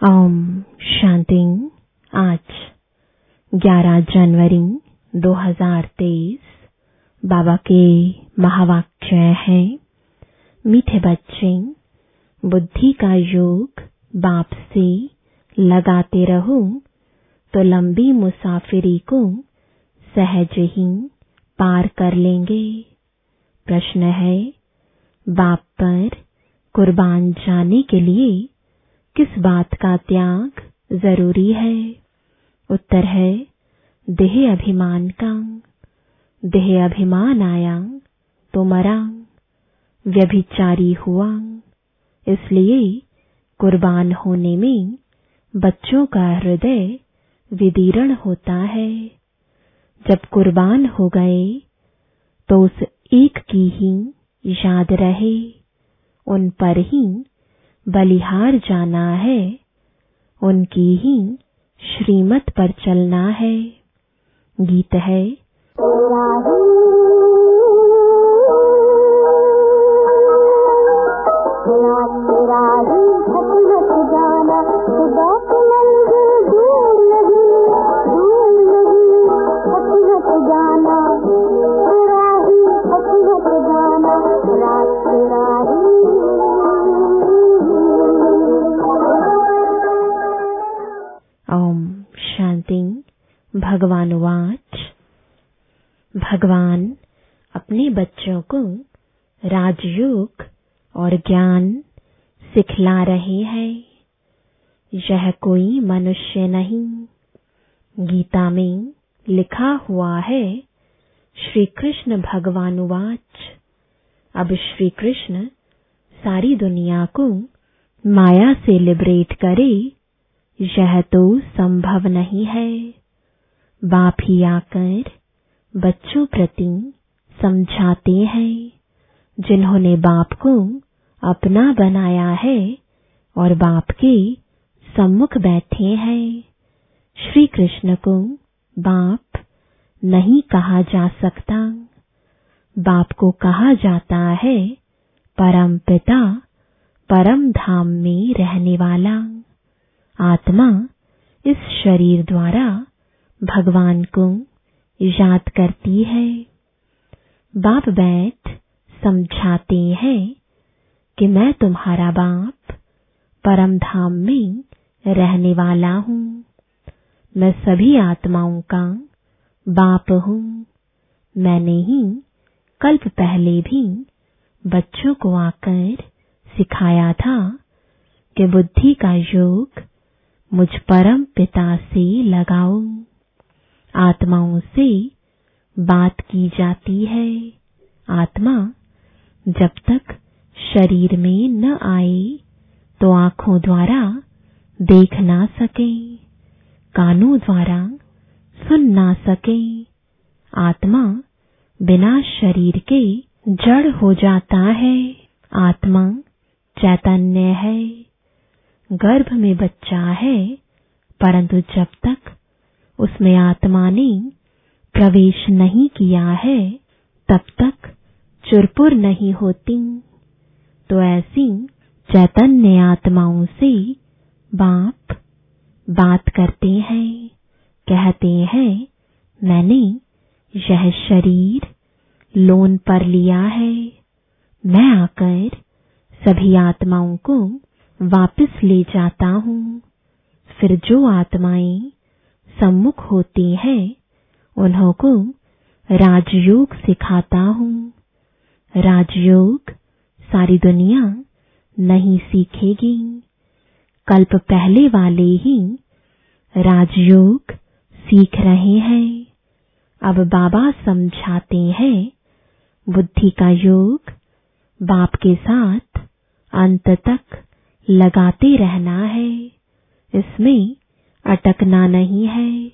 ओम शांति आज 11 जनवरी 2023 बाबा के महावाक्य है, मीठे बच्चे, बुद्धि का योग, बाप से लगाते रहो तो लंबी मुसाफिरी को सहज ही पार कर लेंगे। प्रश्न है, बाप पर कुर्बान जाने के लिए किस बात का त्याग ज़रूरी है? उत्तर है, देह अभिमान का देह अभिमान आया तो मरा व्यभिचारी हुआ इसलिए कुर्बान होने में बच्चों का हृदय विदीर्ण होता है। जब कुर्बान हो गए तो उस एक की ही याद रहे, उन पर ही बलिहार जाना है उनकी ही श्रीमत पर चलना है गीत है ओम भगवान वाच। भगवान अपने बच्चों को राजयोग और ज्ञान सिखला रहे हैं। यह कोई मनुष्य नहीं। गीता में लिखा हुआ है श्री कृष्ण भगवान वाच। अब श्री कृष्ण सारी दुनिया को माया से लिबरेट करे, यह तो संभव नहीं है। ही आकर बच्चों प्रति समझाते हैं, जिन्होंने बाप को अपना बनाया है और बाप के सम्मुख बैठे हैं। श्री कृष्ण को बाप नहीं कहा जा सकता। बाप को कहा जाता है, परम पिता, परम धाम में रहने वाला। आत्मा इस शरीर द्वारा भगवान को याद करती है। बाप बैठ समझाते हैं कि मैं तुम्हारा बाप परम धाम में रहने वाला हूँ। मैं सभी आत्माओं का बाप हूँ। मैंने ही कल्प पहले भी बच्चों को आकर सिखाया था कि बुद्धि का योग मुझ परम पिता से लगाओ। आत्माओं से बात की जाती है। आत्मा जब तक शरीर में न आए तो आँखों द्वारा देख ना सके, कानों द्वारा सुन ना सके। आत्मा बिना शरीर के जड़ हो जाता है। आत्मा चैतन्य है। गर्भ में बच्चा है, परंतु जब तक उसमें आत्मा ने प्रवेश नहीं किया है, तब तक चुरपुर नहीं होती। तो ऐसी चैतन्य आत्माओं से बाप बात करते हैं, कहते हैं, मैंने यह शरीर लोन पर लिया है। मैं आकर सभी आत्माओं को वापस ले जाता हूँ। फिर जो आत्माएँ सम्मुख होती हैं। उन्हों को राजयोग सिखाता हूँ। राजयोग सारी दुनिया नहीं सीखेगी। कल्प पहले वाले ही राजयोग सीख रहे हैं। अब बाबा समझाते हैं, बुद्धि का योग बाप के साथ अंत तक लगाते रहना है। इसमें अटकना नहीं है।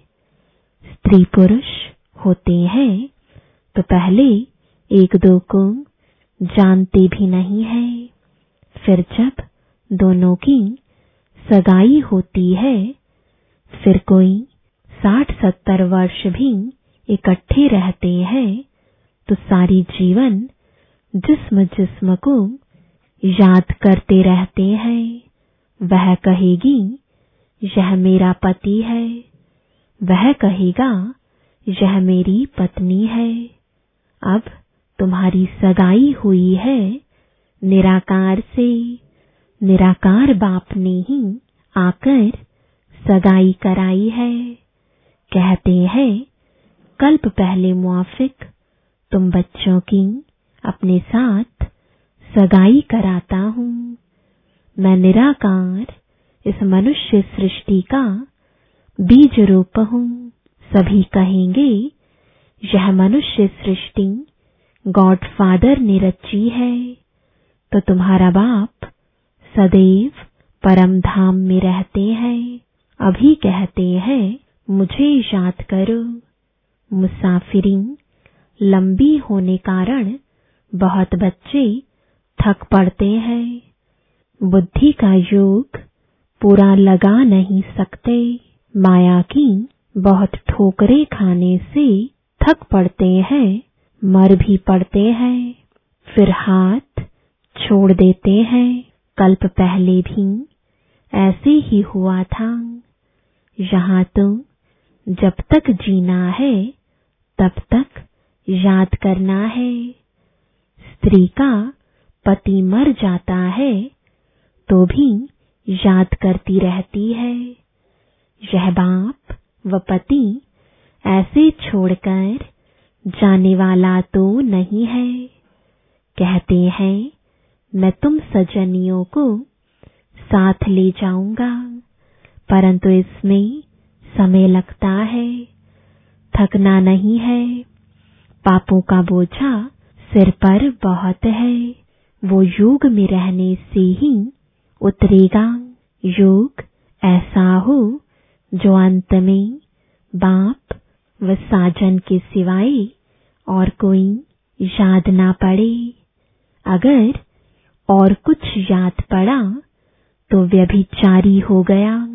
स्त्री पुरुष होते हैं तो पहले एक दो को जानते भी नहीं है। फिर जब दोनों की सगाई होती है, फिर कोई साठ सत्तर वर्ष भी इकट्ठे रहते हैं तो सारी जीवन जिस्म जिस्म को याद करते रहते हैं। वह कहेगी यह मेरा पति है। वह कहेगा, यह मेरी पत्नी है। अब तुम्हारी सगाई हुई है। निराकार से, निराकार बाप ने ही आकर सगाई कराई है। कहते हैं, कल्प पहले मुआफिक, तुम बच्चों की अपने साथ सगाई कराता हूँ। मैं निराकार इस मनुष्य सृष्टि का बीज रूप हूँ। सभी कहेंगे, यह मनुष्य सृष्टि गॉड फादर ने रची है। तो तुम्हारा बाप सदैव परम धाम में रहते हैं। अभी कहते हैं, मुझे याद करो, मुसाफिरी लंबी होने कारण बहुत बच्चे थक पड़ते हैं। बुद्धि का योग पूरा लगा नहीं सकते। माया की बहुत ठोकरे खाने से थक पड़ते हैं, मर भी पड़ते हैं। फिर हाथ छोड़ देते हैं, कल्प पहले भी। ऐसे ही हुआ था। यहाँ तो जब तक जीना है, तब तक याद करना है। स्त्री का पति मर जाता है तो भी याद करती रहती है। यह बाप व पति ऐसे छोड़कर जाने वाला तो नहीं है। कहते हैं, मैं तुम सजनियों को साथ ले जाऊँगा, परंतु इसमें समय लगता है, थकना नहीं है। पापों का बोझा सिर पर बहुत है, वो योग में रहने से ही उतरेगा योग ऐसा हो जो अंत में बाप व साजन के सिवाय और कोई याद ना पड़े। अगर और कुछ याद पड़ा तो व्यभिचारी हो गया।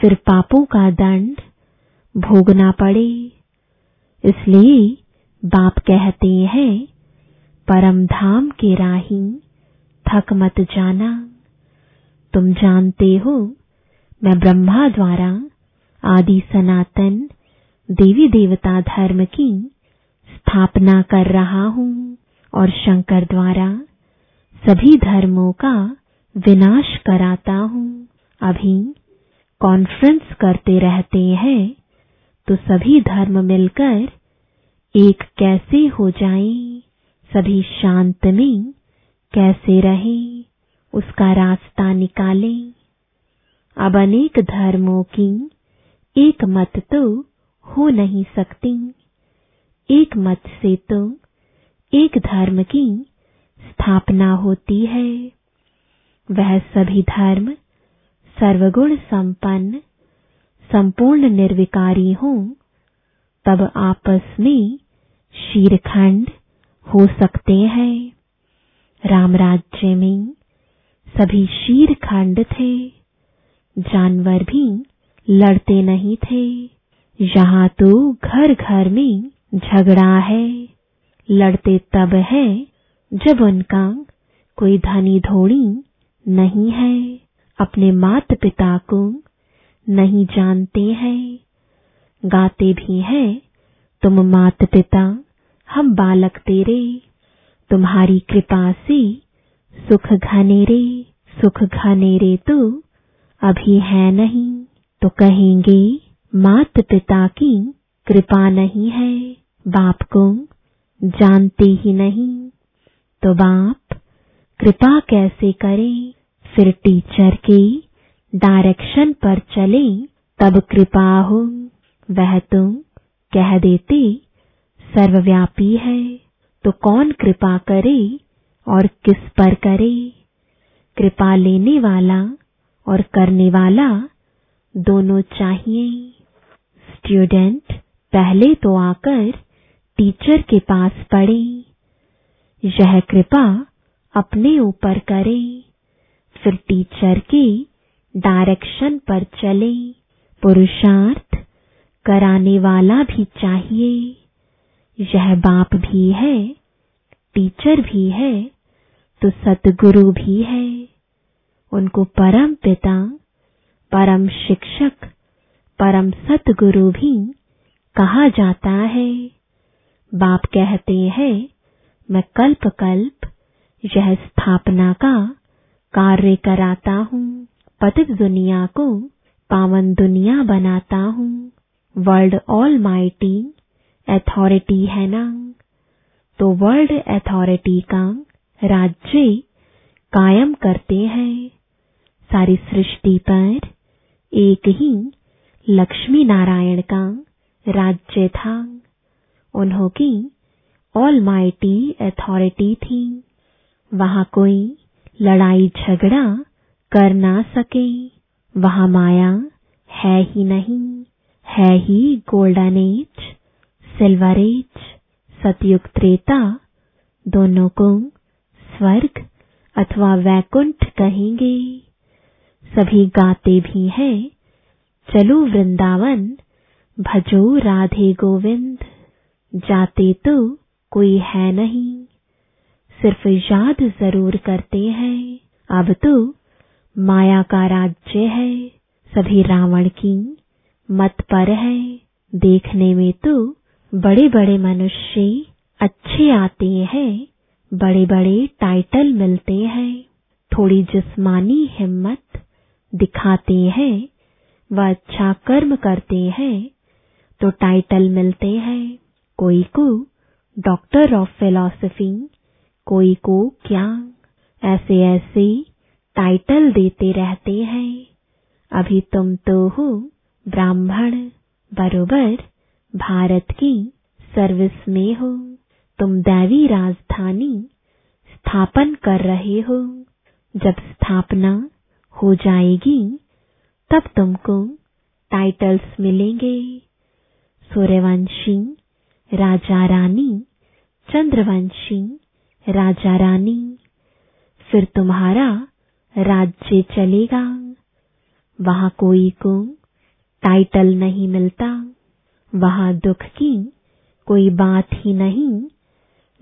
फिर पापों का दंड भोगना पड़े। इसलिए बाप कहते हैं परम धाम के राही थक मत जाना। तुम जानते हो मैं ब्रह्मा द्वारा आदि सनातन देवी देवता धर्म की स्थापना कर रहा हूँ और शंकर द्वारा सभी धर्मों का विनाश कराता हूँ। अभी कॉन्फ्रेंस करते रहते हैं तो सभी धर्म मिलकर एक कैसे हो जाएँ, सभी शांत में कैसे रहें, उसका रास्ता निकालें। अब अनेक धर्मों की एक मत तो हो नहीं सकती। एक मत से तो एक धर्म की स्थापना होती है। वह सभी धर्म सर्वगुण संपन्न, संपूर्ण निर्विकारी हों, तब आपस में शीरखंड हो सकते हैं। राम राज्य में सभी शीर शीरखंड थे। जानवर भी लड़ते नहीं थे। यहाँ तो घर घर में झगड़ा है। लड़ते तब है जब उनका कोई धनी धोड़ी नहीं है। अपने माता पिता को नहीं जानते हैं। गाते भी हैं, तुम माता पिता हम बालक तेरे। तुम्हारी कृपा से सुख घने रे, सुख घनेरे तो। अभी है नहीं तो कहेंगे, मात पिता की कृपा नहीं है। बाप को जानते ही नहीं। तो बाप, कृपा कैसे करे? फिर टीचर के डायरेक्शन पर चले, तब कृपा हो। वह तुम कह देते, सर्वव्यापी है। तो कौन कृपा करे? और किस पर करे? कृपा लेने वाला और करने वाला दोनों चाहिए। स्टूडेंट पहले तो आकर टीचर के पास पढ़े यह कृपा अपने ऊपर करे। फिर टीचर के डायरेक्शन पर चले। पुरुषार्थ कराने वाला भी चाहिए। यह बाप भी है, टीचर भी है तो सतगुरु भी है। उनको परम पिता, परम शिक्षक, परम सतगुरु भी कहा जाता है। बाप कहते हैं, मैं कल्प कल्प यह स्थापना का कार्य कराता हूँ। पतित दुनिया को पावन दुनिया बनाता हूँ। वर्ल्ड ऑल माइटी अथॉरिटी है ना? तो वर्ल्ड अथॉरिटी का राज्य कायम करते हैं। सारी सृष्टि पर एक ही लक्ष्मी नारायण का राज्य था। उन्हों की ऑल माइटी अथॉरिटी थी। वहाँ कोई लड़ाई झगड़ा कर ना सके। वहाँ माया है ही नहीं। है ही गोल्डन एज सिल्वर एज सतयुग त्रेता, दोनों को स्वर्ग अथवा वैकुंठ कहेंगे। सभी गाते भी हैं। चलो वृंदावन, भजो राधे गोविंद। जाते तो कोई है नहीं। सिर्फ़ याद ज़रूर करते हैं। अब तो माया का राज्य है। सभी रावण की मत पर है। देखने में तो बड़े बड़े मनुष्य अच्छे आते हैं। बड़े बड़े टाइटल मिलते हैं, थोड़ी जिस्मानी हिम्मत दिखाते हैं व अच्छा कर्म करते हैं तो टाइटल मिलते हैं, कोई को डॉक्टर ऑफ़ फिलॉसफी कोई को क्या ऐसे ऐसे टाइटल देते रहते हैं। अभी तुम तो हो ब्राह्मण, बरोबर भारत की सर्विस में हो। तुम दैवी राजधानी स्थापन कर रहे हो। जब स्थापना हो जाएगी, तब तुमको टाइटल्स मिलेंगे। सूर्यवंशी, राजा रानी, चंद्रवंशी, राजा रानी। फिर तुम्हारा राज्य चलेगा। वहाँ कोई को टाइटल नहीं मिलता। वहाँ दुख की कोई बात ही नहीं।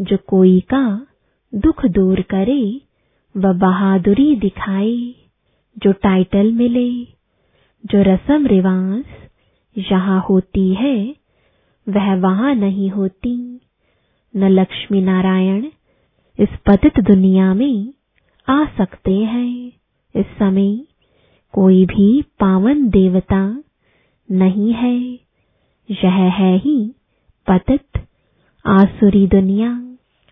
जो कोई का दुख दूर करे व बहादुरी दिखाए, जो टाइटल मिले, जो रसम रिवाज यहाँ होती है, वह वहाँ नहीं होती। न लक्ष्मी नारायण इस पतित दुनिया में आ सकते हैं। इस समय कोई भी पावन देवता नहीं है। यह है ही पतित आसुरी दुनिया।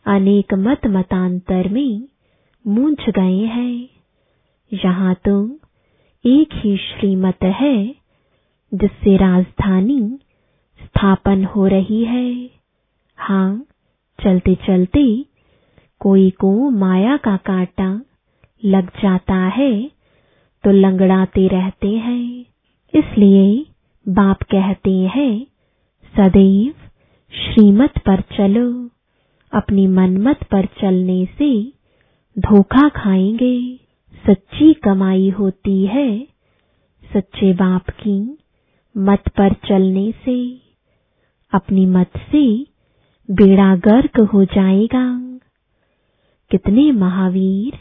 अनेक मत मतांतर में मूंझ गए हैं। यहाँ तो एक ही श्रीमत है, जिससे राजधानी स्थापन हो रही है। हाँ चलते चलते कोई को माया का कांटा लग जाता है तो लंगड़ाते रहते हैं। इसलिए बाप कहते हैं, सदैव श्रीमत पर चलो। अपनी मनमत पर चलने से धोखा खाएँगे। सच्ची कमाई होती है। सच्चे बाप की मत पर चलने से, अपनी मत से बेड़ा गर्क हो जाएगा। कितने महावीर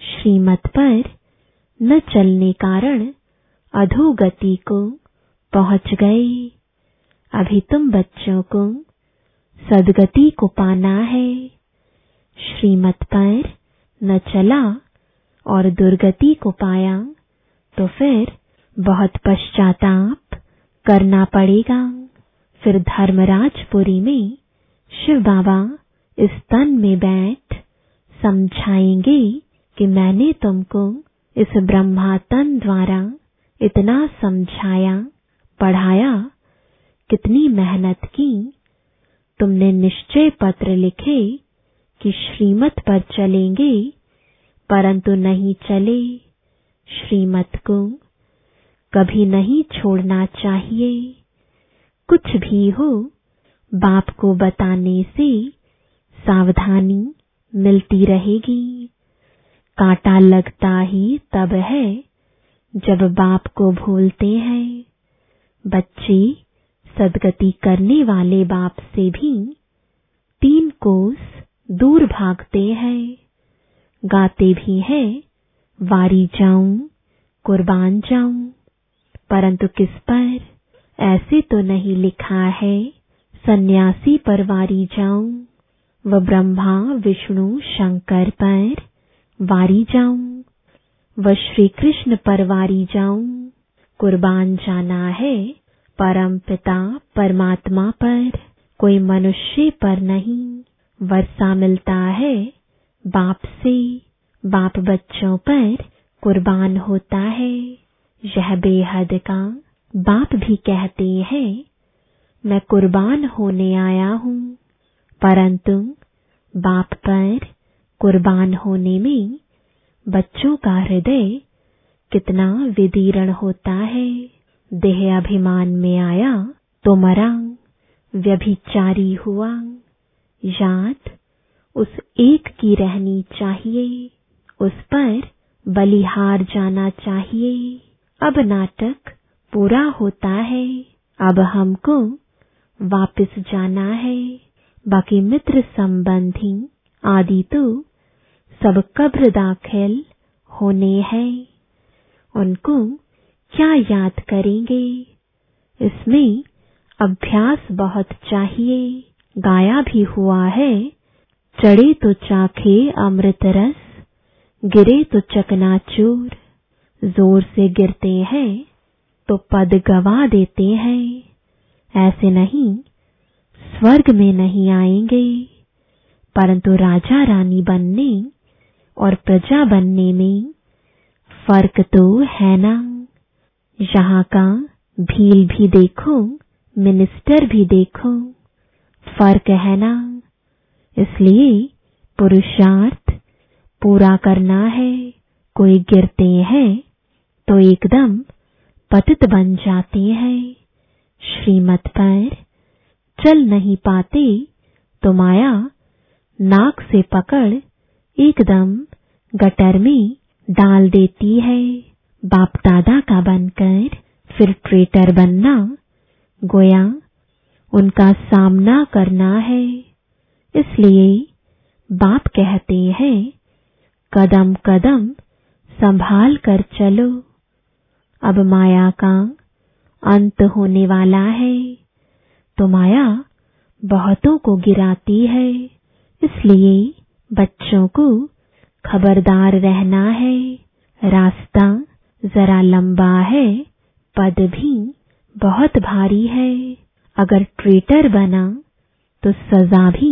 श्रीमत पर न चलने कारण अधोगति को पहुँच गए। अभी तुम बच्चों को सदगति को पाना है। श्रीमत पर न चला और दुर्गति को पाया तो फिर बहुत पश्चाताप करना पड़ेगा। फिर धर्मराजपुरी में शिव बाबा इस तन में बैठ समझाएँगे कि मैंने तुमको इस ब्रह्मा तन द्वारा इतना समझाया, पढ़ाया, कितनी मेहनत की तुमने निश्चय पत्र लिखे कि श्रीमत पर चलेंगे, परंतु नहीं चले श्रीमत को। कभी नहीं छोड़ना चाहिए। कुछ भी हो, बाप को बताने से सावधानी मिलती रहेगी। कांटा लगता ही तब है जब बाप को भूलते हैं। बच्चे सदगति करने वाले बाप से भी तीन कोस दूर भागते हैं। गाते भी हैं, वारी जाऊँ, कुर्बान जाऊँ। परंतु किस पर? ऐसे तो नहीं लिखा है, सन्यासी पर वारी जाऊँ। व ब्रह्मा, विष्णु, शंकर पर वारी जाऊँ। व श्री कृष्ण पर वारी जाऊँ। कुर्बान जाना है परम पिता परमात्मा पर कोई मनुष्य पर नहीं। वर्षा मिलता है, बाप से, बाप बच्चों पर कुर्बान होता है। यह बेहद का बाप भी कहते हैं, मैं कुर्बान होने आया हूँ, परंतु बाप पर कुर्बान होने में बच्चों का हृदय कितना विदीर्ण होता है। देह अभिमान में आया तो मरा, व्यभिचारी हुआ। याद उस एक की रहनी चाहिए, उस पर बलिहार जाना चाहिए। अब नाटक पूरा होता है, अब हमको वापस जाना है। बाकी मित्र संबंधी आदि तो सब कब्र दाखिल होने हैं। उनको क्या याद करेंगे? इसमें अभ्यास बहुत चाहिए। गाया भी हुआ है। चढ़े तो चाखे अमृत रस, गिरे तो चकनाचूर। ज़ोर से गिरते हैं तो पद गवा देते हैं। ऐसे नहीं, स्वर्ग में नहीं आएँगे। परंतु राजा रानी बनने और प्रजा बनने में फ़र्क तो है ना। यहाँ का भील भी देखो, मिनिस्टर भी देखो। फ़र्क है ना? इसलिए पुरुषार्थ पूरा करना है। कोई गिरते हैं तो एकदम पतित बन जाते हैं। श्रीमत पर, चल नहीं पाते तो माया नाक से पकड़ एकदम गटर में डाल देती है। बाप दादा का बनकर फिर ट्रेटर बनना। गोया, उनका सामना करना है। इसलिए बाप कहते हैं, कदम कदम संभाल कर चलो। अब माया का अंत होने वाला है। तो माया बहुतों को गिराती है। इसलिए बच्चों को खबरदार रहना है। रास्ता जरा लंबा है, पद भी बहुत भारी है। अगर ट्रेटर बना तो सजा भी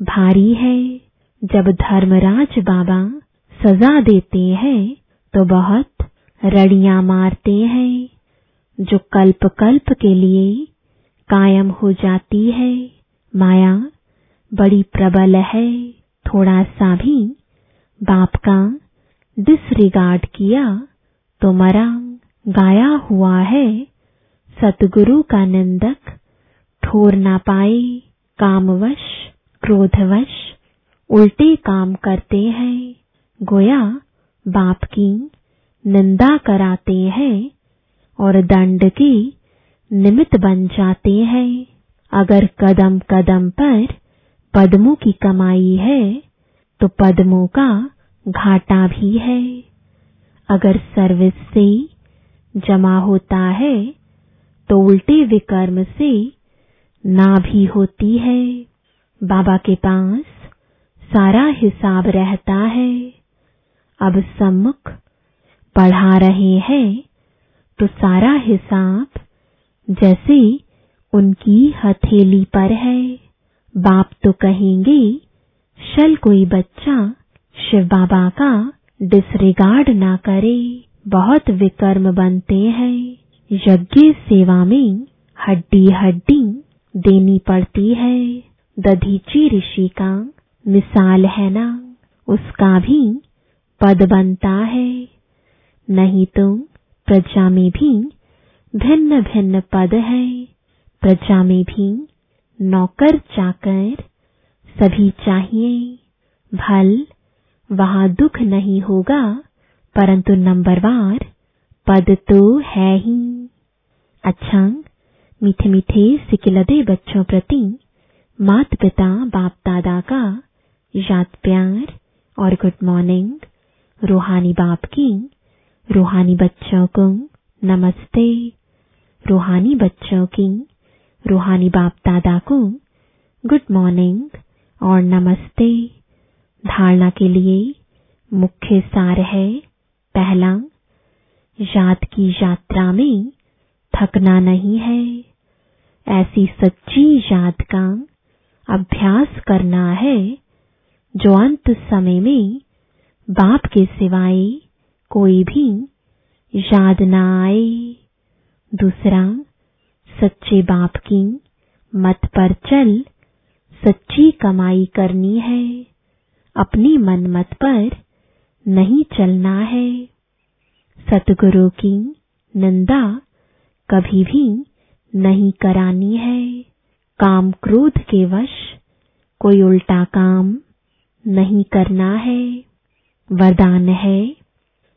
भारी है। जब धर्मराज बाबा सजा देते हैं तो बहुत रड़ियाँ मारते हैं। जो कल्प कल्प के लिए कायम हो जाती है, माया बड़ी प्रबल है। थोड़ा सा भी बाप का डिसरिगार्ड किया तो मरा गाया हुआ है। सतगुरु का निंदक, ठोर ना पाए, कामवश, क्रोधवश, उल्टे काम करते हैं। गोया, बाप की निंदा कराते हैं और दंड की निमित्त बन जाते हैं। अगर कदम कदम पर पद्मों की कमाई है तो पद्मों का घाटा भी है। अगर सर्विस से जमा होता है तो उल्टे विकर्म से ना भी होती है। बाबा के पास सारा हिसाब रहता है। अब सम्मुख पढ़ा रहे हैं तो सारा हिसाब जैसे उनकी हथेली पर है। बाप तो कहेंगे, शल कोई बच्चा शिव बाबा का डिसरिगार्ड ना करे, बहुत विकर्म बनते हैं। यज्ञ सेवा में हड्डी हड्डी देनी पड़ती है। दधीची ऋषि का मिसाल है ना, उसका भी पद बनता है। नहीं तो प्रजा में भी भिन्न भिन्न पद है। प्रजा में भी नौकर चाकर सभी चाहिए, भल वहाँ दुख नहीं होगा, परंतु नंबरवार पद तो है ही। अच्छा मीठे मीठे सिकिलदे बच्चों प्रति मात पिता बाप दादा का याद प्यार और गुड मॉर्निंग रूहानी बाप की, रूहानी बच्चों को नमस्ते, रूहानी बच्चों की, रूहानी बाप दादा को गुड मॉर्निंग और नमस्ते। धारणा के लिए मुख्य सार है। पहला, याद की यात्रा में थकना नहीं है। ऐसी सच्ची याद का अभ्यास करना है, जो अंत समय में बाप के सिवाय कोई भी याद ना आए। दूसरा, सच्चे बाप की मत पर चल सच्ची कमाई करनी है। अपनी मनमत पर नहीं चलना है। सतगुरु की निंदा कभी भी नहीं करानी है। काम क्रोध के वश कोई उल्टा काम नहीं करना है। वरदान है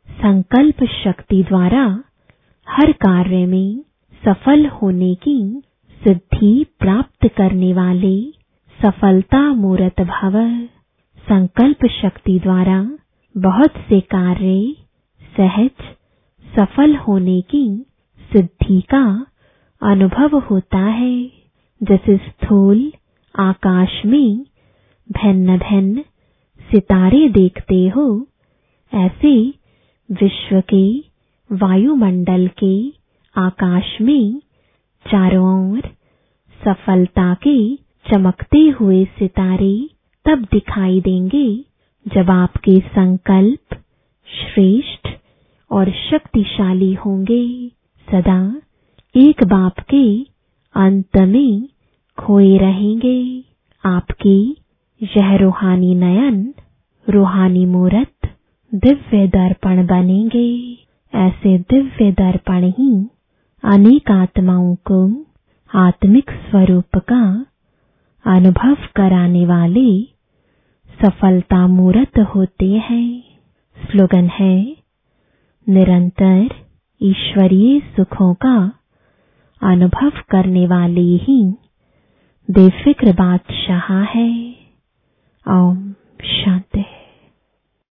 संकल्प शक्ति द्वारा हर कार्य में सफल होने की सिद्धि प्राप्त करने वाले सफलता मूर्त भव। संकल्प शक्ति द्वारा बहुत से कार्य सहज, सफल होने की सिद्धि का अनुभव होता है, जैसे स्थूल आकाश में भिन्न भिन्न सितारे देखते हो, ऐसे विश्व के वायुमंडल के आकाश में चारों ओर सफलता के चमकते हुए सितारे तब दिखाई देंगे जब आपके संकल्प श्रेष्ठ और शक्तिशाली होंगे। सदा एक बाप के अंत में खोए रहेंगे। आपकी यह रूहानी नयन, रूहानी मूर्त, दिव्य दर्पण बनेंगे। ऐसे दिव्य दर्पण ही अनेक आत्माओं को आत्मिक स्वरूप का अनुभव कराने वाले सफलता मूर्त होते हैं। स्लोगन है, निरंतर ईश्वरीय सुखों का अनुभव करने वाले ही बेफिक्र बादशाह है। ओम शांति।